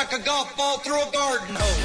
Suck a golf ball through a garden hose.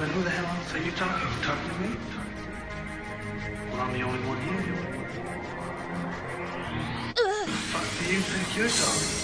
But who the hell else are you talking to? Talking to me? Well, I'm the only one here. The fuck do you think you're talking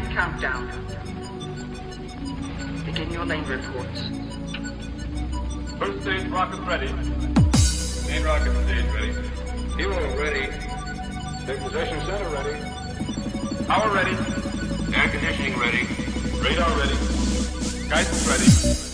prepare flight countdown. Begin your lane reports. First stage rocket ready. Main rocket stage ready. Hero ready. Take Stabilization center ready. Power ready. Air conditioning ready. Radar ready. Guidance ready.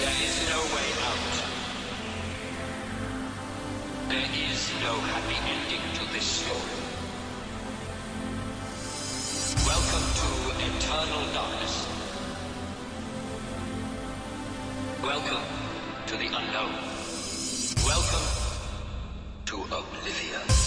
There is no way out. There is no happy ending to this story. Welcome to Eternal Darkness. Welcome to the unknown. Welcome to Oblivion.